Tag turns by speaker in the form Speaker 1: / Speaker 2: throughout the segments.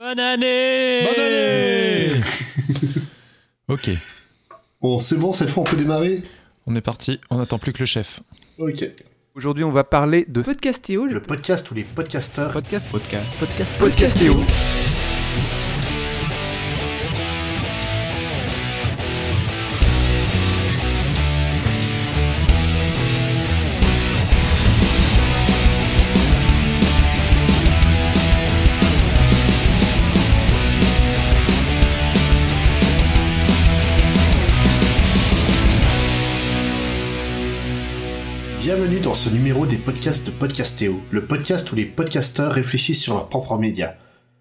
Speaker 1: Bonne année
Speaker 2: Bonne année Ok,
Speaker 3: Bon, c'est bon, cette fois on peut démarrer
Speaker 2: on est parti, on n'attend plus que le chef.
Speaker 3: Ok.
Speaker 4: Aujourd'hui, on va parler de
Speaker 5: Podcastéo,
Speaker 3: Le podcast où les podcasteurs...
Speaker 4: podcast, podcast,
Speaker 5: podcast
Speaker 4: Podcastéo.
Speaker 3: Dans ce numéro des podcasts de Podcastéo, le podcast où les podcasteurs réfléchissent sur leurs propres médias.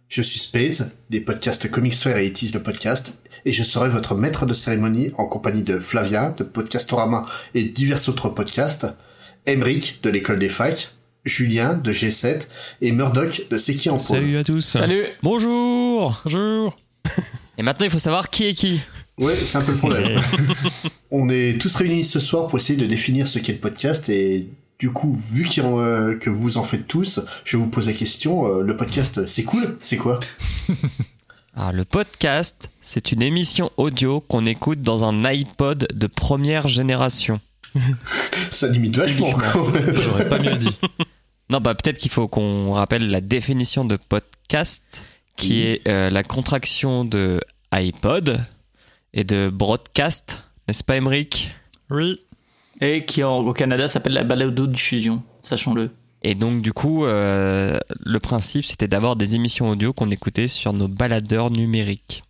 Speaker 3: Je suis Spades, des podcasts Comicsfare et Itis le podcast, et je serai votre maître de cérémonie en compagnie de Flavien, de Podcastorama et divers autres podcasts, Emric, de l'école des facs, Julien, de G7, et Murdoch, de C'est qui en.
Speaker 2: Salut à tous.
Speaker 1: Salut
Speaker 2: Bonjour. Bonjour.
Speaker 1: Et maintenant, il faut savoir qui est qui.
Speaker 3: Ouais, c'est un peu le problème. On est tous réunis ce soir pour essayer de définir ce qu'est le podcast et du coup, vu en, euh, que vous en faites tous, je vous pose la question, euh, le podcast, c'est cool? C'est quoi?
Speaker 1: Alors, le podcast, c'est une émission audio qu'on écoute dans un iPod de première génération.
Speaker 3: Ça limite vachement, quoi.
Speaker 2: J'aurais pas mieux dit.
Speaker 1: Non, bah peut-être qu'il faut qu'on rappelle la définition de podcast, qui est euh, la contraction de iPod et de broadcast, n'est-ce pas, Emric
Speaker 2: Oui.
Speaker 5: Et qui en- au Canada s'appelle la balado-diffusion, sachons-le.
Speaker 1: Et donc, du coup, euh, le principe, c'était d'avoir des émissions audio qu'on écoutait sur nos baladeurs numériques.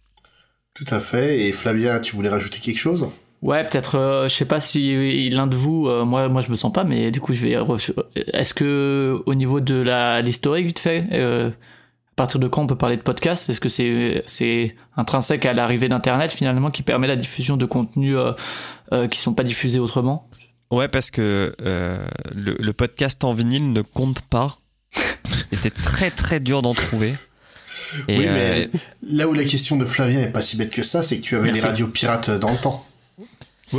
Speaker 3: Tout à fait. Et Flavien, tu voulais rajouter quelque chose?
Speaker 5: Ouais, peut-être, euh, je sais pas si l'un de vous, euh, moi, moi je me sens pas, mais du coup je vais. Est-ce que au niveau de la l'historique vite fait, euh, partir de quand on peut parler de podcast? Est-ce que c'est c'est intrinsèque à l'arrivée d'Internet finalement qui permet la diffusion de contenus euh, euh, qui sont pas diffusés autrement?
Speaker 1: Ouais, parce que euh, le, le podcast en vinyle ne compte pas. C'était très très dur d'en trouver. Et,
Speaker 3: Oui,
Speaker 1: euh,
Speaker 3: mais là où la question de Flavien est pas si bête que ça, c'est que tu avais
Speaker 5: Merci.
Speaker 3: les radios pirates dans le temps.
Speaker 2: Ouais,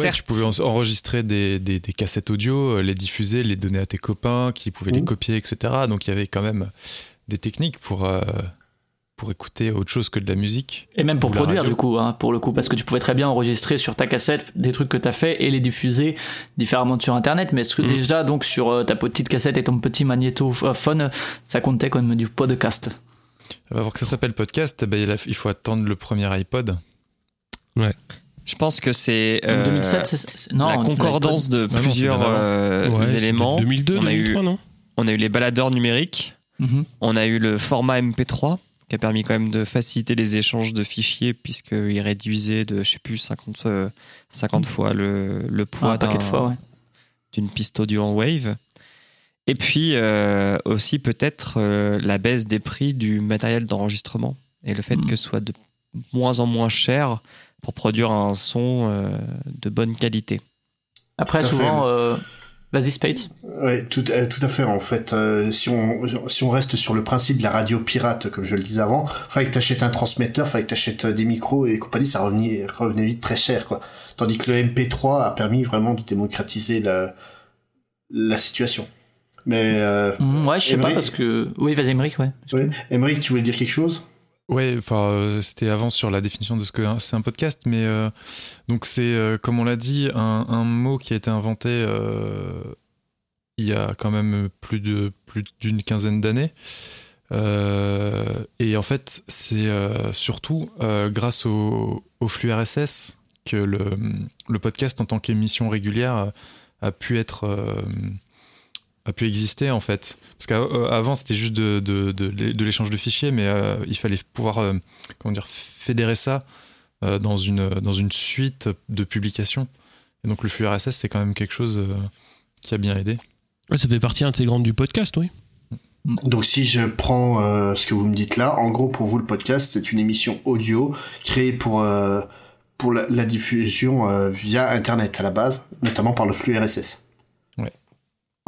Speaker 1: certes,
Speaker 2: tu pouvais en- enregistrer des, des- des cassettes audio, euh, les diffuser, les donner à tes copains qui pouvaient les
Speaker 3: Ouh.
Speaker 2: copier, etc. Donc il y avait quand même des techniques pour, euh, pour écouter autre chose que de la musique.
Speaker 5: Et même pour produire du coup, hein, pour le coup, parce que tu pouvais très bien enregistrer sur ta cassette des trucs que t'as fait et les diffuser différemment sur Internet. Mais est-ce que
Speaker 2: Mhm.
Speaker 5: déjà donc sur euh, ta petite cassette et ton petit magnétophone, ça comptait comme du podcast?
Speaker 2: Pour que ça s'appelle podcast, eh ben, il faut attendre le premier iPod.
Speaker 1: je pense que c'est euh,
Speaker 5: 2007, c'est- c'est- non,
Speaker 1: la
Speaker 5: en-
Speaker 1: concordance de plusieurs euh,
Speaker 6: Ouais,
Speaker 1: éléments.
Speaker 6: 2002,
Speaker 1: on, a eu,
Speaker 6: 2003, non?
Speaker 1: on a eu les baladeurs numériques,
Speaker 5: Mhm.
Speaker 1: on a eu le format MP3 qui a permis quand même de faciliter les échanges de fichiers puisqu'il réduisait de, je sais plus, 50, euh, 50 fois le, le
Speaker 5: Ah,
Speaker 1: poids
Speaker 5: ouais.
Speaker 1: d'une piste audio en wave. Et puis euh, aussi peut-être euh, la baisse des prix du matériel d'enregistrement et le fait
Speaker 5: Mm.
Speaker 1: que ce soit de moins en moins cher pour produire un son euh, de bonne qualité.
Speaker 5: Après, souvent, euh, vas-y, Spade.
Speaker 3: Ouais, tout, euh, tout à fait. En fait, euh, si on si on reste sur le principe de la radio pirate, comme je le disais avant, fallait que t'achètes un transmetteur, fallait que t'achètes euh, des micros et compagnie, ça revenait revenait vite très cher, quoi. Tandis que le MP3 a permis vraiment de démocratiser la la situation. Mais euh,
Speaker 5: Mhm, ouais, je sais pas parce que. Oui, vas-y, Emmerich, ouais.
Speaker 3: oui. Émeric, tu voulais dire quelque chose?
Speaker 2: Ouais, enfin, euh, c'était avant sur la définition de ce que c'est un podcast, mais euh, donc c'est, euh, comme on l'a dit, un, mot qui a été inventé il y a quand même plus de plus d'une quinzaine d'années. Et en fait, c'est surtout grâce au, flux RSS que le, podcast en tant qu'émission régulière a, pu être a pu exister en fait. Parce qu'avant c'était juste de, de, de, de l'échange de fichiers, mais euh, il fallait pouvoir euh, comment dire, fédérer ça euh, dans, une, dans une suite de publications. Et donc le flux RSS c'est quand même quelque chose euh, qui a bien aidé.
Speaker 6: Ouais, Ça fait partie intégrante du podcast, oui.
Speaker 3: Donc si je prends euh, ce que vous me dites là, en gros pour vous le podcast c'est une émission audio créée pour euh, pour la, la diffusion euh, via internet à la base, notamment par le flux RSS.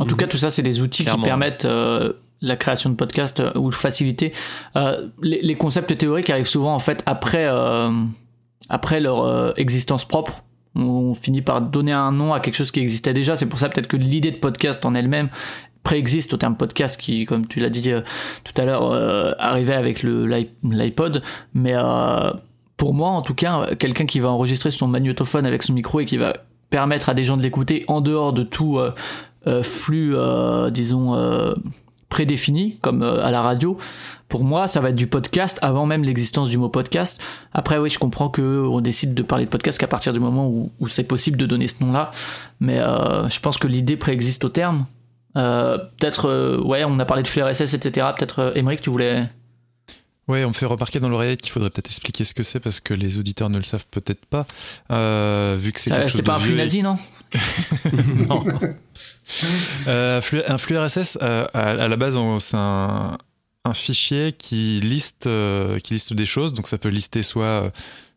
Speaker 5: En tout cas, tout ça, c'est des outils
Speaker 1: Clairement.
Speaker 5: qui permettent euh, la création de podcasts euh, ou faciliter. Euh, les, les concepts théoriques arrivent souvent en fait après euh, après leur existence propre. On finit par donner un nom à quelque chose qui existait déjà. C'est pour ça peut-être que l'idée de podcast en elle-même préexiste au terme podcast qui, comme tu l'as dit tout à l'heure, arrivait avec le l'iPod. Mais pour moi, en tout cas, quelqu'un qui va enregistrer son magnétophone avec son micro et qui va permettre à des gens de l'écouter en dehors de tout flux, disons prédéfini comme à la radio. Pour moi, ça va être du podcast avant même l'existence du mot podcast. Après, oui, je comprends que on décide de parler de podcast qu'à partir du moment où, où c'est possible de donner ce nom-là. Mais je pense que l'idée préexiste au terme. Euh, peut-être, euh, ouais, on a parlé de flux RSS, etc. Peut-être, euh, tu voulais.
Speaker 2: Ouais, on me fait remarquer dans l'oreillette qu'il faudrait peut-être expliquer ce que c'est parce que les auditeurs ne le savent peut-être pas. vu que c'est quelque chose
Speaker 5: C'est pas un flux nazi, non?
Speaker 2: Non. un flux RSS, à, la base, c'est un, un, fichier qui liste, qui liste des choses. Donc ça peut lister soit,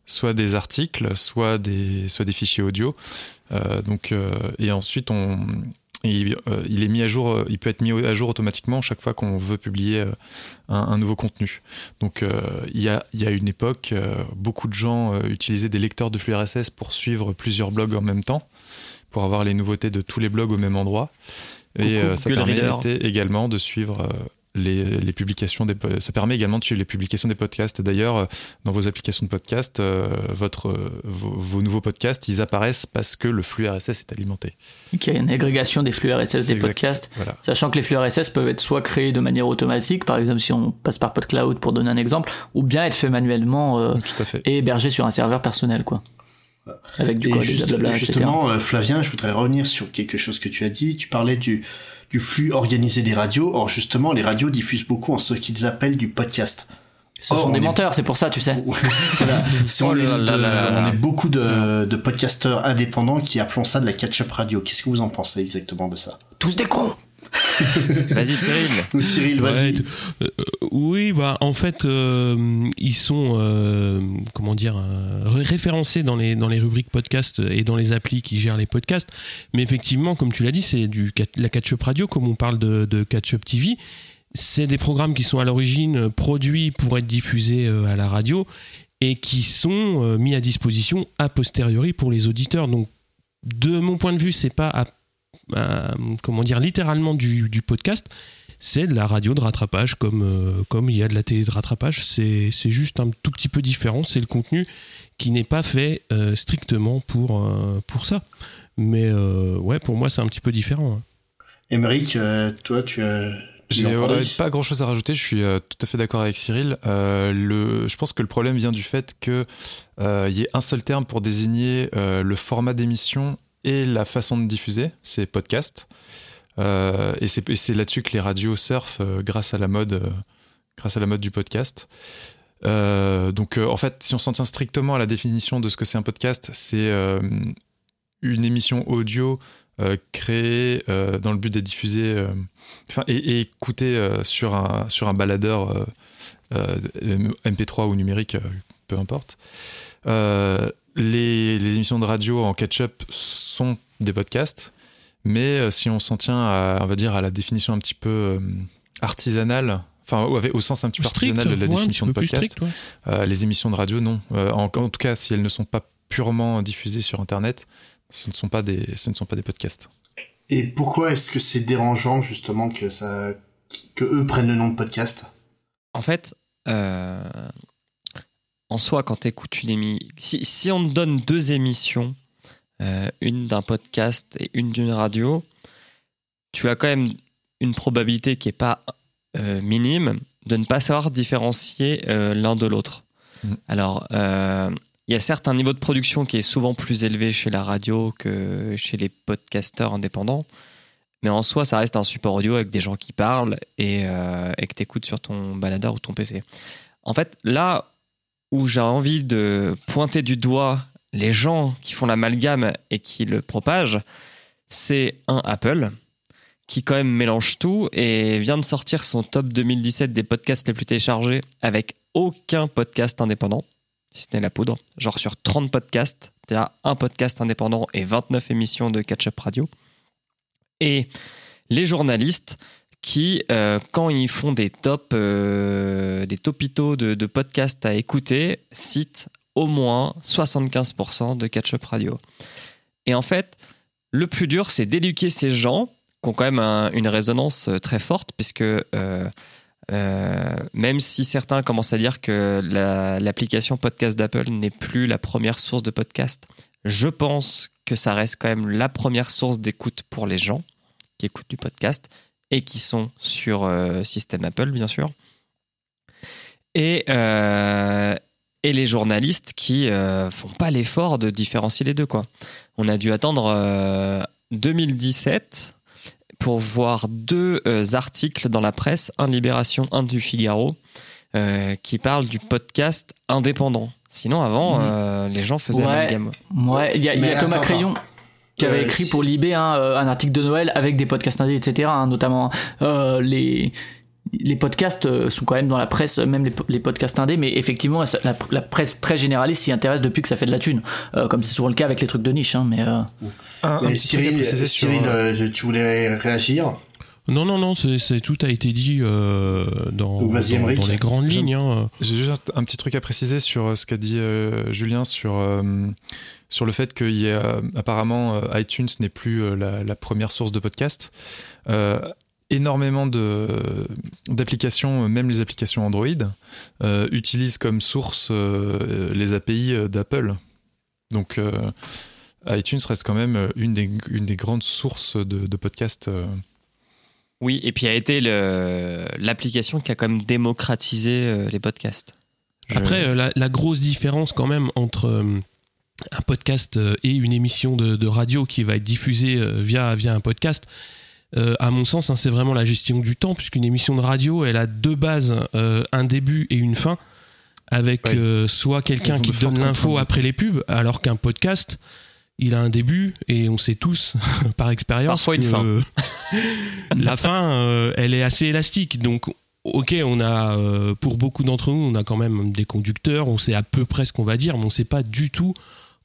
Speaker 2: soit des articles, soit des, soit des fichiers audio. donc, et ensuite, on euh, il, est mis à jour, euh, il peut être mis à jour automatiquement chaque fois qu'on veut publier euh, un, nouveau contenu. Donc il y, a, une époque, beaucoup de gens utilisaient des lecteurs de flux RSS pour suivre plusieurs blogs en même temps, pour avoir les nouveautés de tous les blogs au même endroit. Et ça permettait également de suivre les, publications des, ça permet également de suivre les publications des podcasts. D'ailleurs, euh, dans vos applications de podcast, euh, votre, euh, vos, nouveaux podcasts, ils apparaissent parce que le flux RSS est alimenté.
Speaker 5: Ok, une agrégation des flux RSS des podcasts, sachant que les flux RSS peuvent être soit créés de manière automatique, par exemple si on passe par PodCloud pour donner un exemple, ou bien être fait manuellement
Speaker 2: Tout à fait.
Speaker 5: et hébergé sur un serveur personnel, quoi.
Speaker 3: Avec du code, justement, Flavien, je voudrais revenir sur quelque chose que tu as dit. Tu parlais du du flux organisé des radios. Or, justement, les radios diffusent beaucoup en ce qu'ils appellent du podcast.
Speaker 5: Ce sont des menteurs, c'est pour ça, tu sais.
Speaker 3: voilà. on, est, beaucoup de, de, podcasteurs indépendants qui appelons ça de la catch-up radio. Qu'est-ce que vous en pensez exactement de ça?
Speaker 5: Tous des cons
Speaker 1: vas-y Cyril.
Speaker 3: Ou Cyril, vas-y.
Speaker 6: Euh, oui, bah en fait, euh, ils sont euh, comment dire référencés dans les dans les rubriques podcast et dans les applis qui gèrent les podcasts. Mais effectivement, comme tu l'as dit, c'est du la catch-up radio, comme on parle de, de catch-up TV. C'est des programmes qui sont à l'origine produits pour être diffusés à la radio et qui sont mis à disposition a posteriori pour les auditeurs. Donc, de mon point de vue, c'est pas à euh, comment dire, littéralement du, podcast, c'est de la radio de rattrapage comme, euh, comme il y a de la télé de rattrapage. C'est juste un tout petit peu différent. C'est le contenu qui n'est pas fait euh, strictement pour, pour ça. Mais ouais, pour moi, c'est un petit peu différent.
Speaker 3: Émeric, toi, tu as.
Speaker 2: J'ai pas grand chose à rajouter, je suis tout à fait d'accord avec Cyril. le, je pense que le problème vient du fait qu'il y ait un seul terme pour désigner le format d'émission et la façon de diffuser, c'est podcast. Euh, et c'est là-dessus que les radios surfent euh, grâce à la mode, euh, grâce à la mode du podcast. donc en fait, si on s'en tient strictement à la définition de ce que c'est un podcast, c'est une émission audio créée dans le but d'être diffusée, enfin et, et, écoutée sur un sur un baladeur MP3 ou numérique, peu importe les, émissions de radio en catch-up sont des podcasts, mais euh, si on s'en tient à, on va dire, à la définition un petit peu euh, artisanale, enfin au, sens un petit peu artisanal de la définition de podcast, euh, les émissions de radio, non. En, tout cas, si elles ne sont pas purement diffusées sur Internet, ce ne sont pas des, ce ne sont pas des podcasts.
Speaker 3: Et pourquoi est-ce que c'est dérangeant justement que ça, que eux prennent le nom de podcast?
Speaker 1: En fait, en soi, quand tu écoutes une émission, si, on te donne deux émissions, euh, une d'un podcast et une d'une radio, tu as quand même une probabilité qui n'est pas euh, minime de ne pas savoir différencier euh, l'un de l'autre. Mm. Alors, il y a certes un niveau de production qui est souvent plus élevé chez la radio que chez les podcasteurs indépendants, mais en soi, ça reste un support audio avec des gens qui parlent et, et que tu écoutes sur ton baladeur ou ton PC. En fait, là où j'ai envie de pointer du doigt les gens qui font l'amalgame et qui le propagent, c'est un Apple qui quand même mélange tout et vient de sortir son top 2017 des podcasts les plus téléchargés avec aucun podcast indépendant, si ce n'est la poudre. Genre sur 30 podcasts, tu un podcast indépendant et 29 émissions de catch-up radio. Et les journalistes qui, euh, quand ils font des top, euh, des topitos de, podcasts à écouter, citent au moins 75% de catch-up radio. Et en fait, le plus dur, c'est d'éduquer ces gens qui ont quand même un- une résonance euh, très forte, puisque euh, même si certains commencent à dire que la- l'application podcast d'Apple n'est plus la première source de podcast, je pense que ça reste quand même la première source d'écoute pour les gens qui écoutent du podcast et qui sont sur euh, système Apple, bien sûr. Et, euh, et les journalistes qui euh, font pas l'effort de différencier les deux. Quoi. On a dû attendre euh, 2017 pour voir deux euh, articles dans la presse, un Libération, un du Figaro, euh, qui parlent du podcast indépendant. Sinon, avant, euh, les gens faisaient
Speaker 5: Ouais.
Speaker 1: amalgame.
Speaker 5: Ouais, il y a, il y a Thomas
Speaker 3: attends,
Speaker 5: Crayon qui avait
Speaker 3: Euh,
Speaker 5: écrit pour Libé hein, euh, un article de Noël avec des podcasts indés, etc. hein, notamment euh, les les podcasts sont quand même dans la presse, même les, les podcasts indés, mais effectivement, la, la presse très généraliste s'y intéresse depuis que ça fait de la thune, euh, comme c'est souvent le cas avec les trucs de niche. Hein, mais euh,
Speaker 2: à
Speaker 3: Cyril,
Speaker 2: sur, euh,
Speaker 3: tu voulais réagir?
Speaker 6: Non, non, non, c'est, c'est- tout a été dit euh, dans, dans, les grandes lignes. hein.
Speaker 2: J'ai juste un petit truc à préciser sur ce qu'a dit euh, Julien sur, euh, sur le fait qu'il y a euh, apparemment euh, iTunes n'est plus euh, la, la première source de podcast. Euh, énormément de, d'applications, même les applications Android, euh, utilisent comme source euh, les API d'Apple. Donc euh, iTunes reste quand même une des, une des grandes sources de, de podcasts. euh.
Speaker 1: Oui, et puis a été l'application qui a quand même démocratisé les podcasts. Je-
Speaker 6: Après, la, la grosse différence quand même entre euh, un podcast euh, et une émission de, de radio qui va être diffusée euh, via, via un podcast, euh, à mon sens, hein, c'est vraiment la gestion du temps, puisqu'une émission de radio, elle a deux bases, euh, un début et une fin, avec euh, soit quelqu'un qui donne l'info après les pubs, alors qu'un podcast, il a un début, et on sait tous, par expérience,
Speaker 1: Parfois une fin.
Speaker 6: la fin, elle est assez élastique. Donc, ok, on a, euh, pour beaucoup d'entre nous, on a quand même des conducteurs, on sait à peu près ce qu'on va dire, mais on sait pas du tout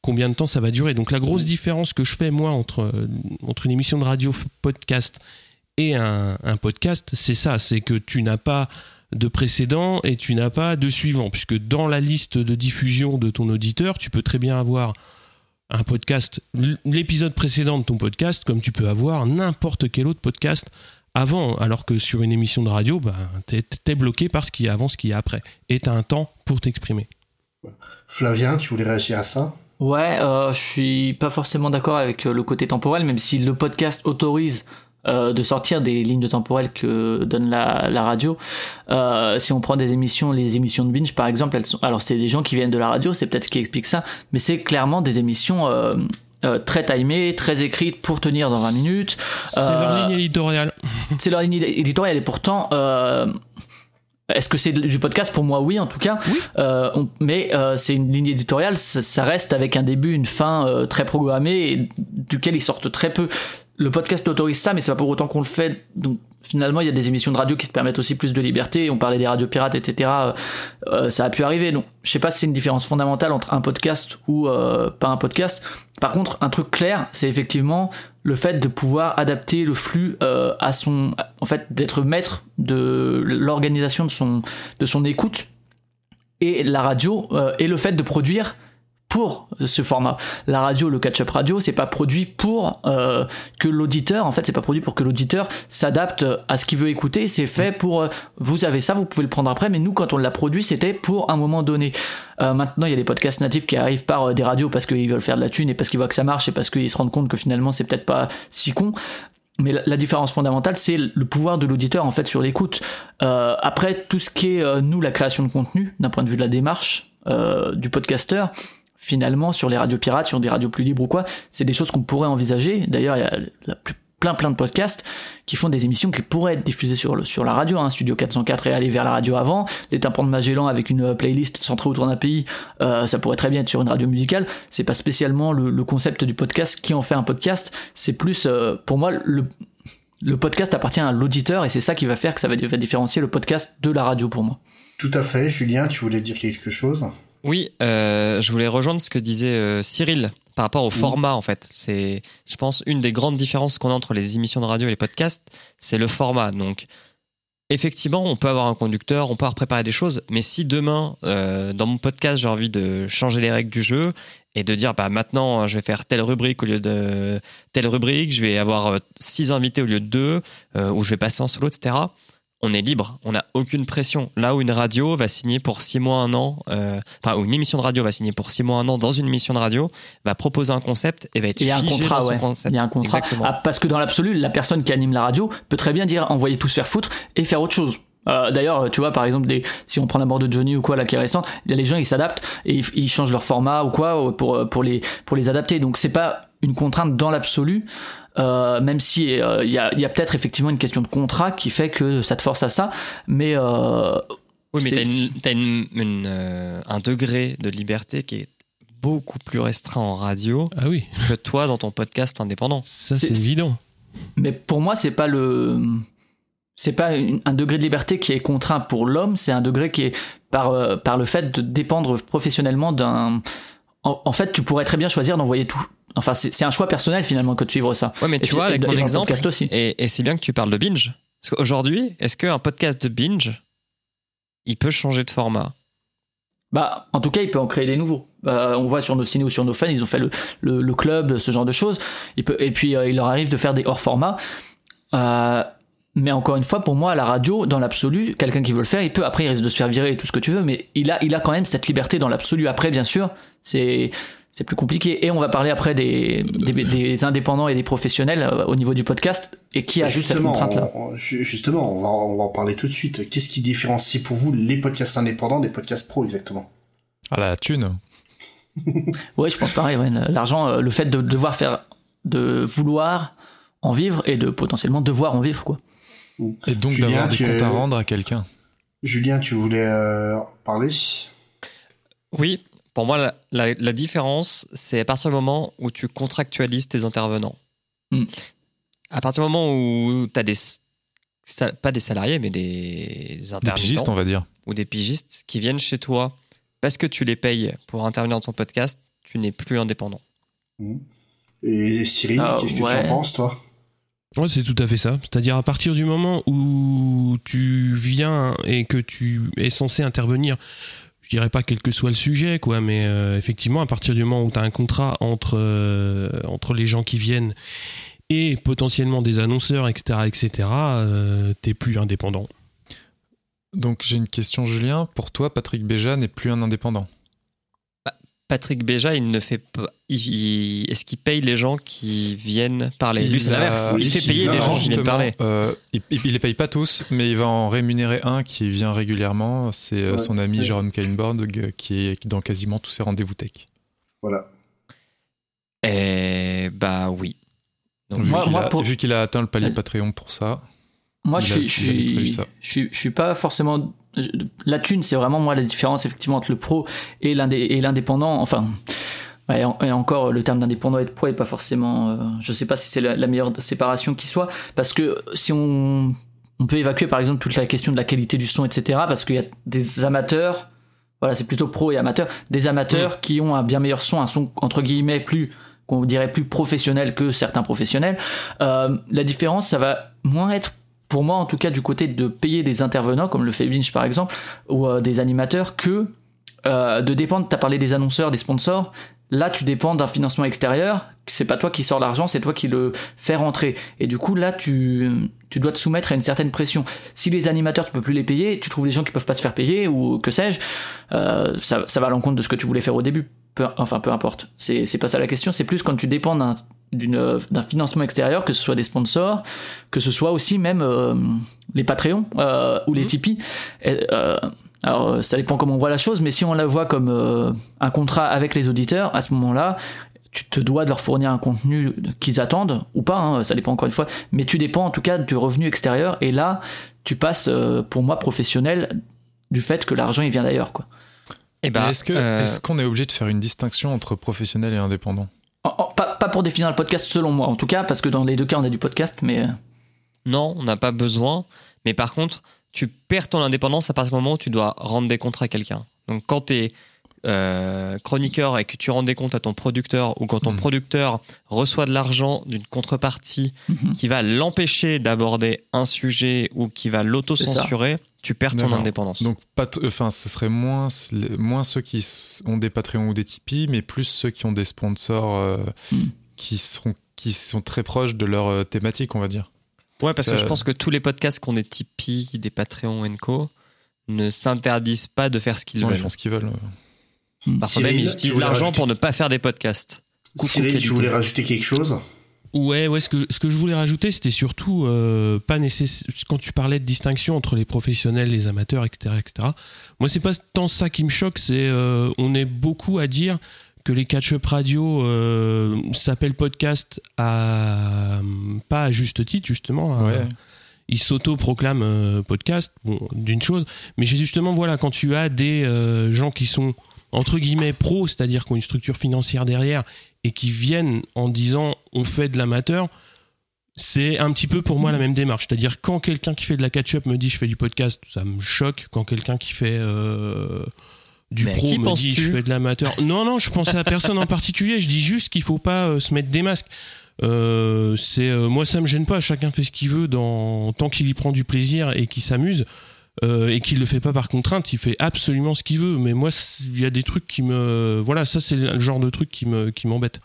Speaker 6: combien de temps ça va durer. Donc, la grosse différence que je fais, moi, entre, euh, entre une émission de radio podcast et un, podcast, c'est ça, c'est que tu n'as pas de précédent et tu n'as pas de suivant, puisque dans la liste de diffusion de ton auditeur, tu peux très bien avoir un podcast, l'épisode précédent de ton podcast, comme tu peux avoir n'importe quel autre podcast avant, alors que sur une émission de radio, bah, t'es, t'es bloqué par ce qu'il y a avant, ce qu'il y a après. Et t'as un temps pour t'exprimer.
Speaker 3: Flavien, tu voulais réagir à ça?
Speaker 5: Ouais, euh, je suis pas forcément d'accord avec euh, le côté temporel, même si le podcast autorise euh, de sortir des lignes de temporel que donne la, la radio. Euh, si on prend des émissions, les émissions de binge par exemple, elles sont, alors c'est des gens qui viennent de la radio, c'est peut-être ce qui explique ça, mais c'est clairement des émissions euh, euh, très timées, très écrites pour tenir dans 20 minutes.
Speaker 6: C'est
Speaker 5: Euh,
Speaker 6: leur ligne éditoriale.
Speaker 5: c'est leur ligne éditoriale et pourtant euh, est-ce que c'est du podcast? Pour moi oui en tout cas.
Speaker 6: Oui.
Speaker 5: Euh, on- mais euh, c'est une ligne éditoriale ça, ça reste avec un début une fin euh, très programmée et duquel ils sortent très peu. Le podcast autorise ça mais c'est pas pour autant qu'on le fait donc finalement il y a des émissions de radio qui se permettent aussi plus de liberté. On parlait des radios pirates etc Euh, euh, ça a pu arriver. Donc je sais pas si c'est une différence fondamentale entre un podcast ou euh, pas un podcast. Par contre un truc clair c'est effectivement le fait de pouvoir adapter le flux à son en fait d'être maître de l'organisation de son de son écoute et la radio et le fait de produire pour ce format. La radio, le catch-up radio, c'est pas produit pour euh, que l'auditeur, en fait, c'est pas produit pour que l'auditeur s'adapte à ce qu'il veut écouter. C'est fait pour, euh, vous avez ça, vous pouvez le prendre après. Mais nous, quand on l'a produit, c'était pour un moment donné. Euh, maintenant, il y a des podcasts natifs qui arrivent par euh, des radios parce qu'ils veulent faire de la thune et parce qu'ils voient que ça marche et parce qu'ils se rendent compte que finalement, c'est peut-être pas si con. Mais la, la différence fondamentale, c'est le pouvoir de l'auditeur en fait sur l'écoute. Euh, après, tout ce qui est euh, nous la création de contenu, d'un point de vue de la démarche euh, du podcasteur, finalement sur les radios pirates, sur des radios plus libres ou quoi, c'est des choses qu'on pourrait envisager. D'ailleurs, il y a plein plein de podcasts qui font des émissions qui pourraient être diffusées sur, la radio. Hein. Studio 404 est allé vers la radio avant. Les tympans de Magellan avec une euh, playlist centrée autour d'un pays, euh, ça pourrait très bien être sur une radio musicale. C'est pas spécialement le, concept du podcast qui en fait un podcast. C'est plus, euh, pour moi, le, podcast appartient à l'auditeur et c'est ça qui va faire que ça va différencier le podcast de la radio pour moi.
Speaker 3: Tout à fait. Julien, tu voulais dire quelque chose?
Speaker 1: Oui, euh, je voulais rejoindre ce que disait euh, Cyril par rapport au format en fait. C'est, je pense, une des grandes différences qu'on a entre les émissions de radio et les podcasts, c'est le format. Donc, effectivement, on peut avoir un conducteur, on peut avoir préparé des choses, mais si demain, euh, dans mon podcast, j'ai envie de changer les règles du jeu et de dire, bah maintenant, je vais faire telle rubrique au lieu de telle rubrique, je vais avoir six invités au lieu de deux, euh, ou je vais passer en solo, etc. On est libre, on n'a aucune pression. Là où une radio va signer pour six mois, un an, euh, enfin, où une émission de radio va signer pour six mois, un an dans une émission de radio, va proposer un concept et va être
Speaker 5: Il y a un
Speaker 1: figé
Speaker 5: contrat,
Speaker 1: dans son
Speaker 5: ouais.
Speaker 1: concept.
Speaker 5: Il y a un contrat.
Speaker 1: Exactement.
Speaker 5: Ah, parce que dans l'absolu, la personne qui anime la radio peut très bien dire envoyez tous faire foutre et faire autre chose. Euh, D'ailleurs, tu vois, par exemple, des, si on prend la mort de Johnny ou quoi, là, qui est récente, les gens, ils s'adaptent et ils, ils changent leur format ou quoi pour, pour, les, pour les adapter. Donc, c'est pas une contrainte dans l'absolu, euh, même si euh, il y a, il y a peut-être effectivement une question de contrat qui fait que ça te force à ça. Mais euh,
Speaker 1: Oui, mais t'as, une, t'as une- une, euh, un degré de liberté qui est beaucoup plus restreint en radio
Speaker 6: Ah oui,
Speaker 1: que toi dans ton podcast indépendant.
Speaker 6: ça
Speaker 5: C'est-
Speaker 6: c'est évident.
Speaker 5: Mais pour moi, c'est pas le, c'est pas une- un degré de liberté qui est contraint pour l'homme, c'est un degré qui est par euh, par le fait de dépendre professionnellement d'un. En, en fait, tu pourrais très bien choisir d'envoyer tout. Enfin, c'est un choix personnel finalement que de suivre ça.
Speaker 1: Ouais, mais tu vois, avec mon exemple,
Speaker 5: aussi.
Speaker 1: et, et c'est bien que tu parles de binge. Parce qu'aujourd'hui, est-ce qu'un podcast de binge, il peut changer de format?
Speaker 5: Bah, en tout cas, il peut en créer des nouveaux. Euh, on voit sur nos ciné ou sur nos fans, ils ont fait le, le, le club, ce genre de choses. Il peut, et puis, euh, il leur arrive de faire des hors formats. Euh, mais encore une fois, pour moi, à la radio, dans l'absolu, quelqu'un qui veut le faire, il peut. Après, il risque de se faire virer et tout ce que tu veux, mais il a, il a quand même cette liberté dans l'absolu. Après, bien sûr, c'est c'est plus compliqué. Et on va parler après des, des, des indépendants et des professionnels euh, au niveau du podcast et qui a juste cette
Speaker 3: justement,
Speaker 5: contrainte-là.
Speaker 3: on- ju- justement, on va, on va en parler tout de suite. Qu'est-ce qui différencie pour vous les podcasts indépendants des podcasts pro exactement?
Speaker 2: Ah la thune.
Speaker 5: Ouais, je pense pareil. ouais. L'argent, euh, le fait de devoir faire, de vouloir en vivre et de potentiellement devoir en vivre, quoi.
Speaker 2: Et donc
Speaker 3: Julien,
Speaker 2: d'avoir des
Speaker 3: tu
Speaker 2: comptes
Speaker 3: es-
Speaker 2: à rendre à quelqu'un.
Speaker 3: Julien, tu voulais euh, parler?
Speaker 1: Oui, pour moi, la, la- la différence, c'est à partir du moment où tu contractualises tes intervenants.
Speaker 5: Hmm.
Speaker 1: À partir du moment où tu as des. Pas des salariés, mais des
Speaker 2: Des
Speaker 1: intermittents
Speaker 2: pigistes, on va dire.
Speaker 1: ou des pigistes qui viennent chez toi parce que tu les payes pour intervenir dans ton podcast, tu n'es plus indépendant.
Speaker 3: Et Cyril,
Speaker 5: Ah,
Speaker 3: qu'est-ce que tu en penses, toi?
Speaker 6: Ouais, c'est tout à fait ça. C'est-à-dire à partir du moment où tu viens et que tu es censé intervenir, je dirais pas quel que soit le sujet, quoi, mais euh, effectivement, à partir du moment où tu as un contrat entre, euh, entre les gens qui viennent et potentiellement des annonceurs, etc., etc., euh, t'es plus indépendant.
Speaker 2: Donc j'ai une question, Julien. Pour toi, Patrick Béja n'est plus un indépendant.
Speaker 1: Patrick Béja, il ne fait pas. il- il- Est-ce qu'il paye les gens qui viennent parler? Lui, c'est l'inverse. Il fait payer
Speaker 3: non,
Speaker 1: les gens qui
Speaker 2: Justement,
Speaker 1: viennent parler.
Speaker 2: euh, il, il les paye pas tous, mais il va en rémunérer un qui vient régulièrement. C'est euh,
Speaker 3: Ouais,
Speaker 2: son ami
Speaker 3: ouais.
Speaker 2: Jérôme Kainborg euh, qui est dans quasiment tous ses rendez-vous tech.
Speaker 3: Voilà.
Speaker 1: Et bah oui. Donc,
Speaker 2: Vu
Speaker 5: Moi-
Speaker 2: qu'il a,
Speaker 5: pour-
Speaker 2: atteint le palier. Patreon pour ça.
Speaker 5: Moi,
Speaker 2: Il
Speaker 5: je suis,
Speaker 2: il
Speaker 5: suis, je suis, je suis pas forcément. La thune, c'est vraiment moi la différence effectivement entre le pro et l'indé- et l'indépendant. Enfin, ouais, en- et encore le terme d'indépendant et de pro est pas forcément. euh, je sais pas si c'est la, la meilleure séparation qui soit, parce que si on on peut évacuer par exemple toute la question de la qualité du son, etc. Parce qu'il y a des amateurs. Voilà, c'est plutôt pro et amateur. Des amateurs qui ont un bien meilleur son, un son entre guillemets plus qu'on dirait plus professionnel que certains professionnels. Euh, la différence, ça va moins être pour moi en tout cas du côté de payer des intervenants comme le fait Binge par exemple ou euh, des animateurs que euh, de dépendre tu as parlé des annonceurs des sponsors là tu dépends d'un financement extérieur c'est pas toi qui sors l'argent c'est toi qui le fais rentrer. Et du coup là tu tu dois te soumettre à une certaine pression. Si les animateurs tu peux plus les payer tu trouves des gens qui peuvent pas se faire payer ou que sais-je euh, ça, ça va à l'encontre de ce que tu voulais faire au début. Peu, enfin peu importe. C'est pas ça la question. C'est plus quand tu dépends d'un d'un financement extérieur, que ce soit des sponsors, que ce soit aussi même euh, les Patreons euh, ou les
Speaker 1: Mhm.
Speaker 5: Tipeee. Et, euh, alors euh, ça dépend comment on voit la chose, mais si on la voit comme euh, un contrat avec les auditeurs, à ce moment-là, tu te dois de leur fournir un contenu qu'ils attendent ou pas, hein, ça dépend encore une fois, mais tu dépends en tout cas du revenu extérieur et là tu passes euh, pour moi professionnel du fait que l'argent il vient d'ailleurs quoi.
Speaker 1: Et bah,
Speaker 2: Mais est-ce
Speaker 1: euh,
Speaker 2: qu'on est obligé de faire une distinction entre professionnel et indépendant?
Speaker 5: En- en- pas, pas pour définir le podcast selon moi en tout cas parce que dans les deux cas on a du podcast mais euh,
Speaker 1: non, on n'a pas besoin. Mais par contre, tu perds ton indépendance à partir du moment où tu dois rendre des contrats à quelqu'un. Donc quand tu es euh, chroniqueur et que tu rends des comptes à ton producteur ou quand ton
Speaker 2: Mhm.
Speaker 1: producteur reçoit de l'argent d'une contrepartie
Speaker 5: Mhm.
Speaker 1: qui va l'empêcher d'aborder un sujet ou qui va l'auto-censurer, tu perds ton indépendance.
Speaker 2: Donc, enfin, ce serait moins, moins ceux qui ont des Patreons ou des Tipeee, mais plus ceux qui ont des sponsors euh,
Speaker 5: Mm.
Speaker 2: qui, seront, qui sont très proches de leur euh, thématique, on va dire.
Speaker 1: ouais, parce que je pense que tous les podcasts qui ont des Tipeee, des Patreons et co ne s'interdisent pas de faire ce qu'ils
Speaker 2: Non, ils
Speaker 1: veulent.
Speaker 2: font ce qu'ils veulent.
Speaker 1: Parfois même, ils
Speaker 3: tu
Speaker 1: utilisent l'argent
Speaker 3: rajouter-
Speaker 1: pour ne pas faire des podcasts.
Speaker 3: Cyril, tu voulais rajouter quelque chose?
Speaker 6: Ouais, ouais. Ce que, ce que je voulais rajouter, c'était surtout euh, pas nécessaire. Quand tu parlais de distinction entre les professionnels, les amateurs, etc., etc. Moi, c'est pas tant ça qui me choque. C'est euh, on est beaucoup à dire que les catch-up radio euh, s'appellent podcast à pas à juste titre justement. à-
Speaker 2: Ouais.
Speaker 6: ils s'auto-proclament euh, podcast, bon, d'une chose. Mais j'ai justement, voilà, quand tu as des euh, gens qui sont entre guillemets pros, c'est-à-dire qui ont une structure financière derrière et qui viennent en disant on fait de l'amateur, c'est un petit peu pour moi la même démarche. C'est-à-dire quand quelqu'un qui fait de la catch-up me dit je fais du podcast, ça me choque. Quand quelqu'un qui fait euh, du
Speaker 1: Mais
Speaker 6: pro
Speaker 1: qui
Speaker 6: me dit je fais de l'amateur. Non, non, je pensais à personne en particulier. Je dis juste qu'il faut pas euh, se mettre des masques. Euh, c'est moi ça me gêne pas. Chacun fait ce qu'il veut dans tant qu'il y prend du plaisir et qu'il s'amuse. Euh, et qu'il le fait pas par contrainte, il fait absolument ce qu'il veut. Mais moi, il y a des trucs qui me, voilà, ça c'est le genre de truc qui me, qui m'embête.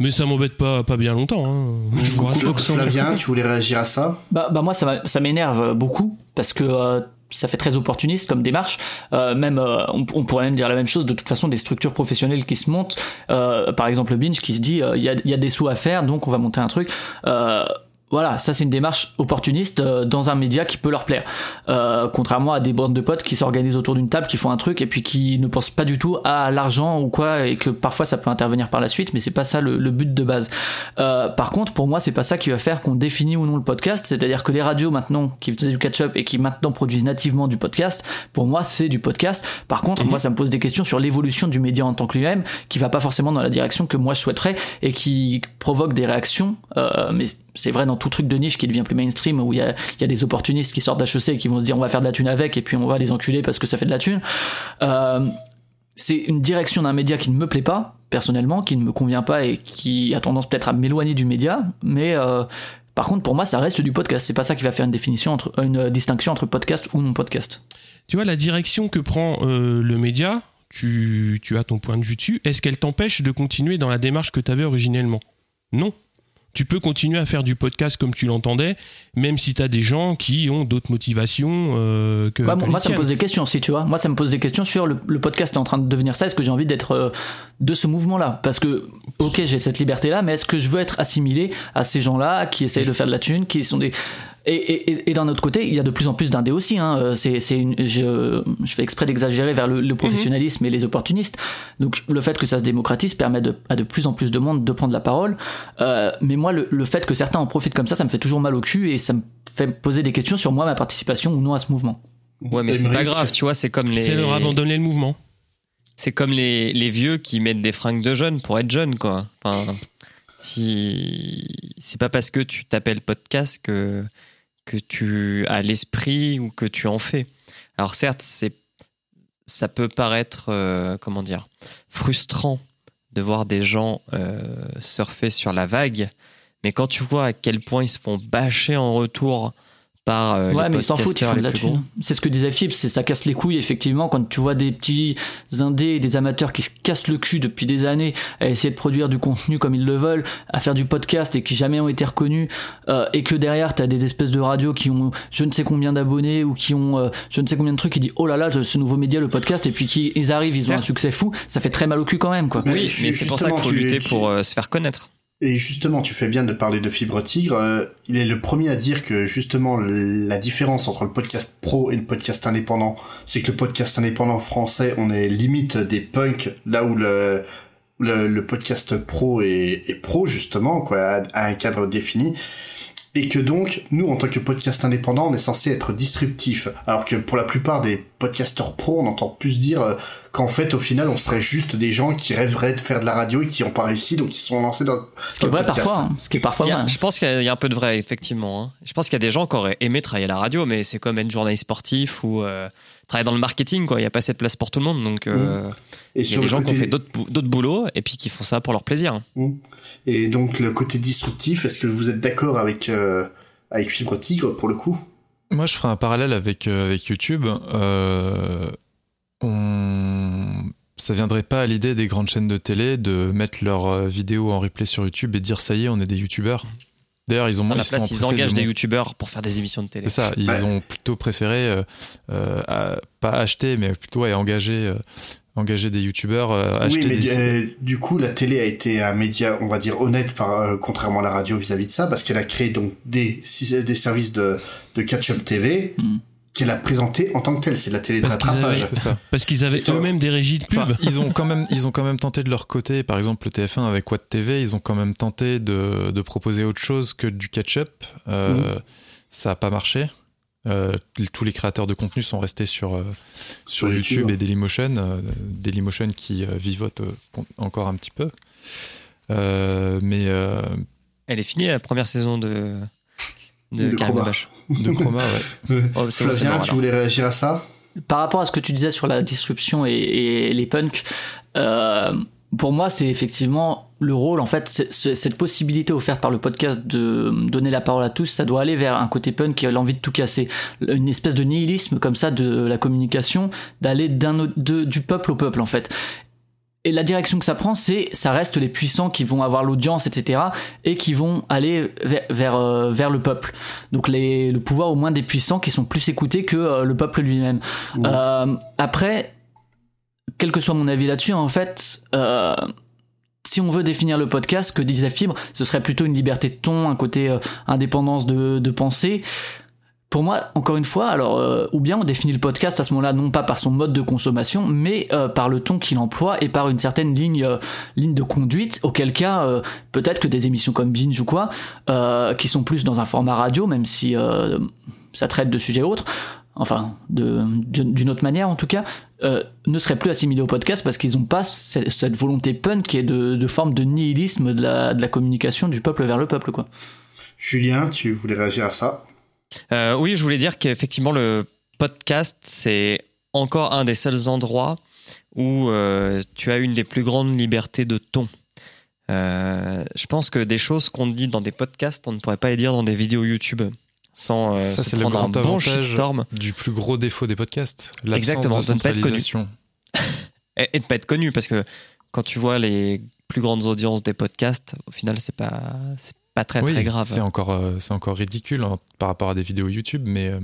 Speaker 6: Mais ça m'embête pas, pas bien longtemps. Hein. Je vous.
Speaker 3: Flavien, tu voulais réagir à ça?
Speaker 5: Bah, bah moi ça, m'énerve beaucoup parce que euh, ça fait très opportuniste comme démarche. Euh, même euh, on, on pourrait même dire la même chose de toute façon des structures professionnelles qui se montent. Euh, par exemple le binge qui se dit euh, il y, a, il y a des sous à faire donc on va monter un truc. Euh, voilà, ça c'est une démarche opportuniste euh, dans un média qui peut leur plaire. Euh, contrairement à des bandes de potes qui s'organisent autour d'une table, qui font un truc et puis qui ne pensent pas du tout à l'argent ou quoi et que parfois ça peut intervenir par la suite, mais c'est pas ça le, le but de base. Euh, par contre, pour moi, c'est pas ça qui va faire qu'on définit ou non le podcast. C'est-à-dire que les radios maintenant qui faisaient du catch-up et qui maintenant produisent nativement du podcast, pour moi, c'est du podcast. Par contre, moi, ça me pose des questions sur l'évolution du média en tant que lui-même, qui va pas forcément dans la direction que moi je souhaiterais et qui provoque des réactions. Euh, mais c'est vrai dans tout truc de niche qui devient plus mainstream où il y a, des opportunistes qui sortent d'HEC et qui vont se dire on va faire de la thune avec et puis on va les enculer parce que ça fait de la thune. Euh, c'est une direction d'un média qui ne me plaît pas personnellement, qui ne me convient pas et qui a tendance peut-être à m'éloigner du média, mais euh, par contre pour moi ça reste du podcast. C'est pas ça qui va faire une définition entre une distinction entre podcast ou non podcast.
Speaker 6: Tu vois, la direction que prend euh, le média, tu, tu as ton point de vue dessus, est-ce qu'elle t'empêche de continuer dans la démarche que tu avais originellement? Non. Tu peux continuer à faire du podcast comme tu l'entendais, même si tu as des gens qui ont d'autres motivations euh, que.
Speaker 5: Ouais,
Speaker 6: que
Speaker 5: moi ça me pose des questions aussi, tu vois. Moi ça me pose des questions sur le, le podcast est en train de devenir ça. Est-ce que j'ai envie d'être euh, de ce mouvement-là? Parce que ok j'ai cette liberté-là, mais est-ce que je veux être assimilé à ces gens-là qui essayent de faire de la thune, qui sont des et, et, et d'un autre côté, il y a de plus en plus d'indés aussi. Hein. Euh, C'est, c'est une, je, je fais exprès d'exagérer vers le, le professionnalisme et les opportunistes. Donc le fait que ça se démocratise permet de, à de plus en plus de monde de prendre la parole. Euh, mais moi, le, le fait que certains en profitent comme ça, ça me fait toujours mal au cul et ça me fait poser des questions sur moi, ma participation ou non à ce mouvement.
Speaker 1: Ouais, mais c'est pas grave, tu vois, c'est comme les.
Speaker 6: C'est leur abandonner le mouvement.
Speaker 1: C'est comme les, les vieux qui mettent des fringues de jeunes pour être jeunes, quoi. Enfin, si c'est pas parce que tu t'appelles podcast que que tu as l'esprit ou que tu en fais. Alors certes, c'est ça peut paraître euh, comment dire frustrant de voir des gens euh, surfer sur la vague, mais quand tu vois à quel point ils se font bâcher en retour par euh,
Speaker 5: ouais,
Speaker 1: les
Speaker 5: mais ils s'en foutent, ils font de
Speaker 1: les
Speaker 5: la
Speaker 1: plus gros.
Speaker 5: thune. C'est ce que disait Philippe, c'est ça casse les couilles, effectivement, quand tu vois des petits indés et des amateurs qui se cassent le cul depuis des années à essayer de produire du contenu comme ils le veulent, à faire du podcast et qui jamais ont été reconnus, euh, et que derrière t'as des espèces de radios qui ont je ne sais combien d'abonnés ou qui ont euh, je ne sais combien de trucs qui disent oh là là, ce nouveau média, le podcast, et puis qui ils arrivent, ils ont un succès fou, ça fait très mal au cul quand même, quoi.
Speaker 3: Mais
Speaker 1: Oui, mais c'est pour ça qu'il faut
Speaker 3: tu-
Speaker 1: lutter
Speaker 3: tu-
Speaker 1: pour euh, se faire connaître.
Speaker 3: Et justement, tu fais bien de parler de Fibre Tigre. Euh, il est le premier à dire que justement la différence entre le podcast pro et le podcast indépendant, c'est que le podcast indépendant français, on est limite des punks, là où le le, podcast pro est, pro justement, quoi, a un cadre défini. Et que donc, nous, en tant que podcast indépendant, on est censé être disruptif. Alors que pour la plupart des podcasteurs pro, on entend plus dire euh, qu'en fait, au final, on serait juste des gens qui rêveraient de faire de la radio et qui n'ont pas réussi, donc ils sont lancés dans.
Speaker 5: Ce qui est vrai
Speaker 3: podcast.
Speaker 5: parfois, hein. ce qui est parfois
Speaker 1: a-
Speaker 5: hein.
Speaker 1: je pense qu'il y a- un peu de vrai, effectivement. hein. Je pense qu'il y a des gens qui auraient aimé travailler à la radio, mais c'est comme être journaliste sportif ou euh, travailler dans le marketing. quoi. Il n'y a pas assez de place pour tout le monde. Donc, euh,
Speaker 3: Et
Speaker 1: il y a
Speaker 3: sur
Speaker 1: des gens qui ont fait d'autres bou- d'autres boulots et puis qui font ça pour leur plaisir.
Speaker 3: et donc le côté disruptif, est-ce que vous êtes d'accord avec euh, avec Fibre Tigre pour le coup?
Speaker 2: Moi, je ferai un parallèle avec, euh, avec YouTube. On... Ça viendrait pas à l'idée des grandes chaînes de télé de mettre leurs euh, vidéos en replay sur YouTube et dire ça y est, on est des YouTubeurs. D'ailleurs, ils ont
Speaker 1: À la
Speaker 2: ils
Speaker 1: place, ils engagent
Speaker 2: de
Speaker 1: des youtubeurs pour faire des émissions de télé.
Speaker 2: C'est ça, ils
Speaker 3: Ouais.
Speaker 2: ont plutôt préféré euh, euh, à- pas acheter, mais plutôt ouais, engager, euh, engager des youtubeurs, euh, acheter
Speaker 3: Oui, mais
Speaker 2: des
Speaker 3: euh, du coup, la télé a été un média, on va dire honnête, par, euh, contrairement à la radio vis-à-vis de ça, parce qu'elle a créé donc des des services de de catch-up TV
Speaker 5: Mm.
Speaker 3: Qu'elle a présenté en tant que telle. C'est de la télé de
Speaker 6: Parce qu'ils
Speaker 3: rattrapage.
Speaker 6: Parce qu'ils avaient eux-mêmes des régies de pub.
Speaker 2: Enfin, ils ont quand même, ils ont quand même tenté de leur côté. Par exemple, le TF1 avec Watt TV, ils ont quand même tenté de, de proposer autre chose que du catch-up. Euh, Ça a pas marché. Euh, tous les créateurs de contenu sont restés sur euh, sur
Speaker 3: Sur
Speaker 2: YouTube,
Speaker 3: YouTube.
Speaker 2: et Dailymotion, euh, Dailymotion qui euh, vivote euh, encore un petit peu. Euh, mais euh,
Speaker 1: Elle est finie la première saison de, de,
Speaker 3: De
Speaker 1: Karim
Speaker 2: de Chroma, ouais.
Speaker 1: Oh, c'est bon, c'est
Speaker 3: Flavien,
Speaker 1: bon,
Speaker 3: tu voulais réagir à ça?
Speaker 5: Par rapport à ce que tu disais sur la disruption et, et les punks, euh, pour moi, c'est effectivement le rôle, en fait, c'est- c'est- cette possibilité offerte par le podcast de donner la parole à tous, ça doit aller vers un côté punk qui a l'envie de tout casser. Une espèce de nihilisme comme ça de la communication, d'aller d'un du peuple au peuple, en fait. Et la direction que ça prend, c'est ça reste les puissants qui vont avoir l'audience, etc., et qui vont aller vers vers, euh, vers le peuple. Donc les, le pouvoir au moins des puissants qui sont plus écoutés que euh, le peuple lui-même.
Speaker 3: Mmh.
Speaker 5: Euh, après, quel que soit mon avis là-dessus, en fait, euh, si on veut définir le podcast, que disait Fibre, ce serait plutôt une liberté de ton, un côté indépendance de, de pensée. Pour moi, encore une fois, alors, euh, ou bien on définit le podcast à ce moment-là, non pas par son mode de consommation, mais euh, par le ton qu'il emploie et par une certaine ligne, euh, ligne de conduite, auquel cas, peut-être que des émissions comme Binge ou quoi, qui sont plus dans un format radio, même si ça traite de sujets autres, enfin, d'une autre manière en tout cas, ne seraient plus assimilés au podcast parce qu'ils n'ont pas cette, cette volonté punk qui est de, de forme de nihilisme de la, de la communication du peuple vers le peuple, quoi.
Speaker 3: Julien, tu voulais réagir à ça?
Speaker 1: Euh, oui, je voulais dire qu'effectivement, le podcast, c'est encore un des seuls endroits où euh, tu as une des plus grandes libertés de ton. Euh, je pense que des choses qu'on dit dans des podcasts, on ne pourrait pas les dire dans des vidéos YouTube sans euh,
Speaker 2: Ça, c'est le
Speaker 1: prendre un
Speaker 2: grand
Speaker 1: bon shitstorm
Speaker 2: du plus gros défaut des podcasts.
Speaker 1: Exactement,
Speaker 2: de
Speaker 1: ne pas être connu. et, de pas être connu parce que quand tu vois les plus grandes audiences des podcasts, au final, c'est pas pas très
Speaker 2: Oui,
Speaker 1: très grave.
Speaker 2: C'est encore, euh, c'est encore ridicule hein, par rapport à des vidéos YouTube, mais euh,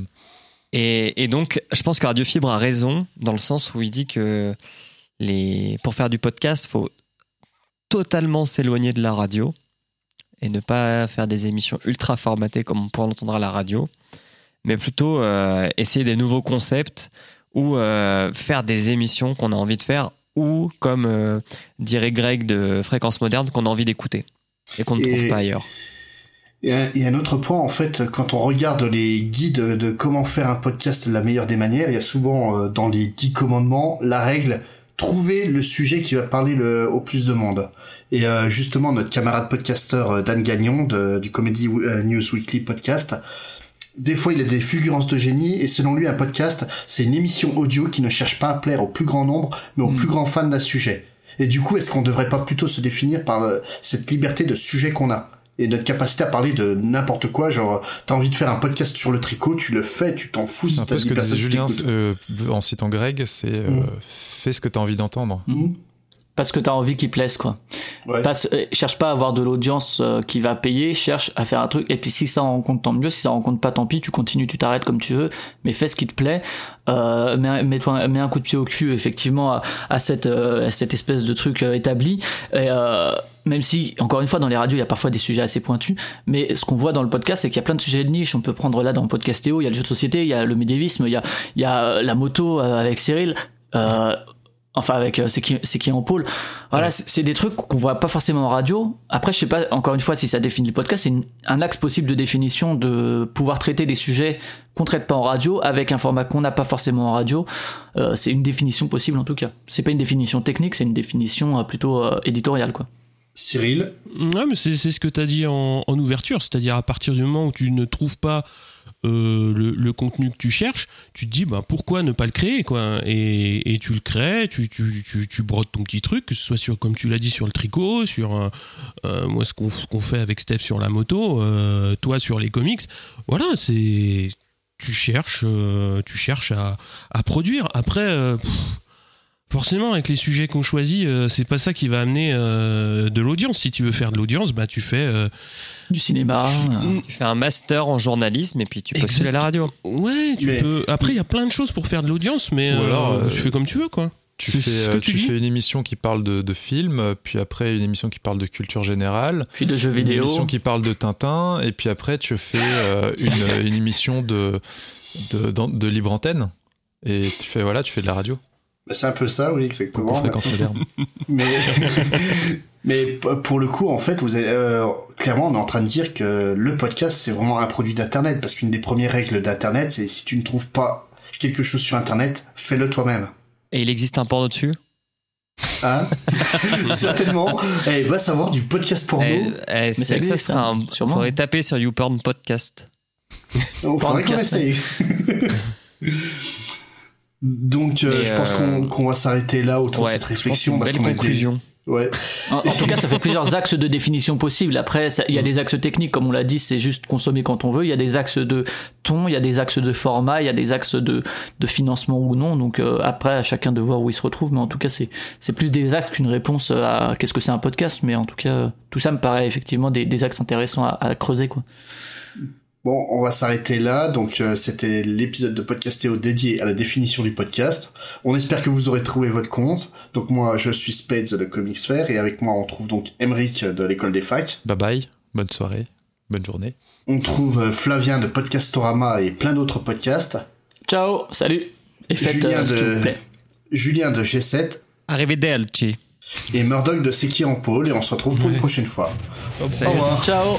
Speaker 1: Et, et donc, je pense que Radio Fibre a raison dans le sens où il dit que les, pour faire du podcast, faut totalement s'éloigner de la radio et ne pas faire des émissions ultra formatées comme on pourrait l'entendre à la radio, mais plutôt euh, essayer des nouveaux concepts ou euh, faire des émissions qu'on a envie de faire ou comme euh, dirait Greg de Fréquence Moderne qu'on a envie d'écouter et qu'on ne
Speaker 3: Et-
Speaker 1: trouve pas ailleurs.
Speaker 3: Et un, et un autre point, en fait, quand on regarde les guides de comment faire un podcast de la meilleure des manières, il y a souvent euh, dans les dix commandements la règle trouver le sujet qui va parler le, au plus de monde. Et euh, justement, notre camarade podcasteur euh, Dan Gagnon de- du Comedy News Weekly podcast, des fois il a des fulgurances de génie et selon lui un podcast c'est une émission audio qui ne cherche pas à plaire au plus grand nombre mais au
Speaker 5: Mm.
Speaker 3: plus grand fan d'un sujet. Et du coup, est-ce qu'on devrait pas plutôt se définir par euh, cette liberté de sujet qu'on a et notre capacité à parler de n'importe quoi, genre t'as envie de faire un podcast sur le tricot, tu le fais, tu t'en fous
Speaker 2: c'est
Speaker 3: si
Speaker 2: un
Speaker 3: t'as
Speaker 2: peu ce
Speaker 3: dit
Speaker 2: que
Speaker 3: personne
Speaker 2: disait
Speaker 3: qui
Speaker 2: Julien euh, en citant Greg, c'est euh,
Speaker 3: Mm.
Speaker 2: fais ce que tu as envie d'entendre.
Speaker 3: Mhm.
Speaker 5: Parce que t'as envie qu'il plaise, quoi.
Speaker 3: Ouais.
Speaker 5: Euh, cherche pas à avoir de l'audience euh, qui va payer, cherche à faire un truc. Et puis si ça en rencontre, tant mieux. Si ça en rencontre pas, tant pis. Tu continues, tu t'arrêtes comme tu veux. Mais fais ce qui te plaît. Euh, mets, mets-toi, mets un coup de pied au cul, effectivement, à, à cette, euh, à cette espèce de truc euh, établi. Et, euh, même si, encore une fois, dans les radios, il y a parfois des sujets assez pointus. Mais ce qu'on voit dans le podcast, c'est qu'il y a plein de sujets de niche. On peut prendre là dans le podcast Théo, il y a le jeu de société, il y a le médiévisme, il y a, il y a la moto euh, avec Cyril. Euh, enfin avec euh, c'est qui c'est qui en pôle voilà c'est c'est des trucs qu'on voit pas forcément en radio. Après je sais pas encore une fois si ça définit le podcast c'est une- un axe possible de définition de pouvoir traiter des sujets qu'on traite pas en radio avec un format qu'on n'a pas forcément en radio. Euh, c'est une définition possible en tout cas. C'est pas une définition technique c'est une définition euh, plutôt euh, éditoriale quoi.
Speaker 3: Cyril,
Speaker 6: Ouais, mais c'est c'est ce que tu as dit en, en ouverture, c'est-à-dire à partir du moment où tu ne trouves pas euh, le, contenu que tu cherches, tu te dis bah, pourquoi ne pas le créer quoi? Et, et tu le crées, tu, tu, tu, brodes ton petit truc, que ce soit sur, comme tu l'as dit, sur le tricot, sur euh, euh, moi ce qu'on fait avec Steph sur la moto, toi sur les comics. Voilà, c'est tu cherches, tu cherches à, à produire. Après, forcément, avec les sujets qu'on choisit, euh, c'est pas ça qui va amener euh, de l'audience. Si tu veux faire de l'audience, bah tu fais. euh,
Speaker 5: du cinéma euh,
Speaker 1: Tu fais un master en journalisme et puis tu postules à la radio.
Speaker 6: Ouais, tu
Speaker 3: Mais-
Speaker 6: peux. Après, il y a plein de choses pour faire de l'audience, mais
Speaker 2: Ou alors,
Speaker 6: tu fais comme tu veux, quoi.
Speaker 2: Tu, fais,
Speaker 6: ce que tu
Speaker 2: fais une émission qui parle de, de films, puis après une émission qui parle de culture générale,
Speaker 5: puis de jeux
Speaker 2: une
Speaker 5: vidéo
Speaker 2: émission qui parle de Tintin, et puis après tu fais euh, une, une émission de, de, de libre antenne. Et tu fais, voilà, tu fais de la radio,
Speaker 3: c'est un peu ça, oui,
Speaker 2: en
Speaker 3: exactement.
Speaker 2: fréquence moderne.
Speaker 3: Mais, mais pour le coup, en fait, vous avez, euh, clairement, on est en train de dire que le podcast, c'est vraiment un produit d'Internet. Parce qu'une des premières règles d'Internet, c'est si tu ne trouves pas quelque chose sur Internet, fais-le toi-même.
Speaker 1: Et il existe un porno dessus?
Speaker 3: Hein? Certainement. Eh, va savoir du podcast porno.
Speaker 1: Eh, eh, c'est
Speaker 5: ça
Speaker 1: que ça sera
Speaker 5: hein,
Speaker 1: un.
Speaker 5: sûrement.
Speaker 1: Faudrait taper sur YouPorn Podcast.
Speaker 3: Il faudrait qu'on
Speaker 5: podcast,
Speaker 3: essaye. Donc, euh, je pense
Speaker 1: euh,
Speaker 3: qu'on qu'on va s'arrêter là autour
Speaker 1: Ouais,
Speaker 3: de cette réflexion. parce
Speaker 1: belle
Speaker 3: qu'on a été-
Speaker 1: conclusion.
Speaker 3: Ouais.
Speaker 5: En, en tout cas, ça fait plusieurs axes de définition possibles. Après, il y a des axes techniques, comme on l'a dit, c'est juste consommer quand on veut. Il y a des axes de ton, il y a des axes de format, il y a des axes de, de financement ou non. Donc euh, après, à chacun de voir où il se retrouve. Mais en tout cas, c'est c'est plus des axes qu'une réponse à qu'est-ce que c'est un podcast. Mais en tout cas, tout ça me paraît effectivement des, des axes intéressants à, à creuser, quoi.
Speaker 3: Bon, on va s'arrêter là. Donc, euh, c'était l'épisode de Podcastéo dédié à la définition du podcast. On espère que vous aurez trouvé votre compte. Donc, moi, je suis Spades de Comics Fair et avec moi, on trouve donc Emeric de l'école des facs.
Speaker 2: Bye bye, bonne soirée, bonne journée.
Speaker 3: On trouve euh, Flavien de Podcastorama et plein d'autres podcasts.
Speaker 5: Ciao, salut. Et faites
Speaker 3: Julien
Speaker 5: euh, ce
Speaker 3: de-
Speaker 5: vous plaît.
Speaker 3: Julien de G7
Speaker 1: Arrivederci.
Speaker 3: et Murdoch de C'est qui en pôle et on se retrouve pour une prochaine fois.
Speaker 1: Au
Speaker 3: Au revoir.
Speaker 5: Ciao.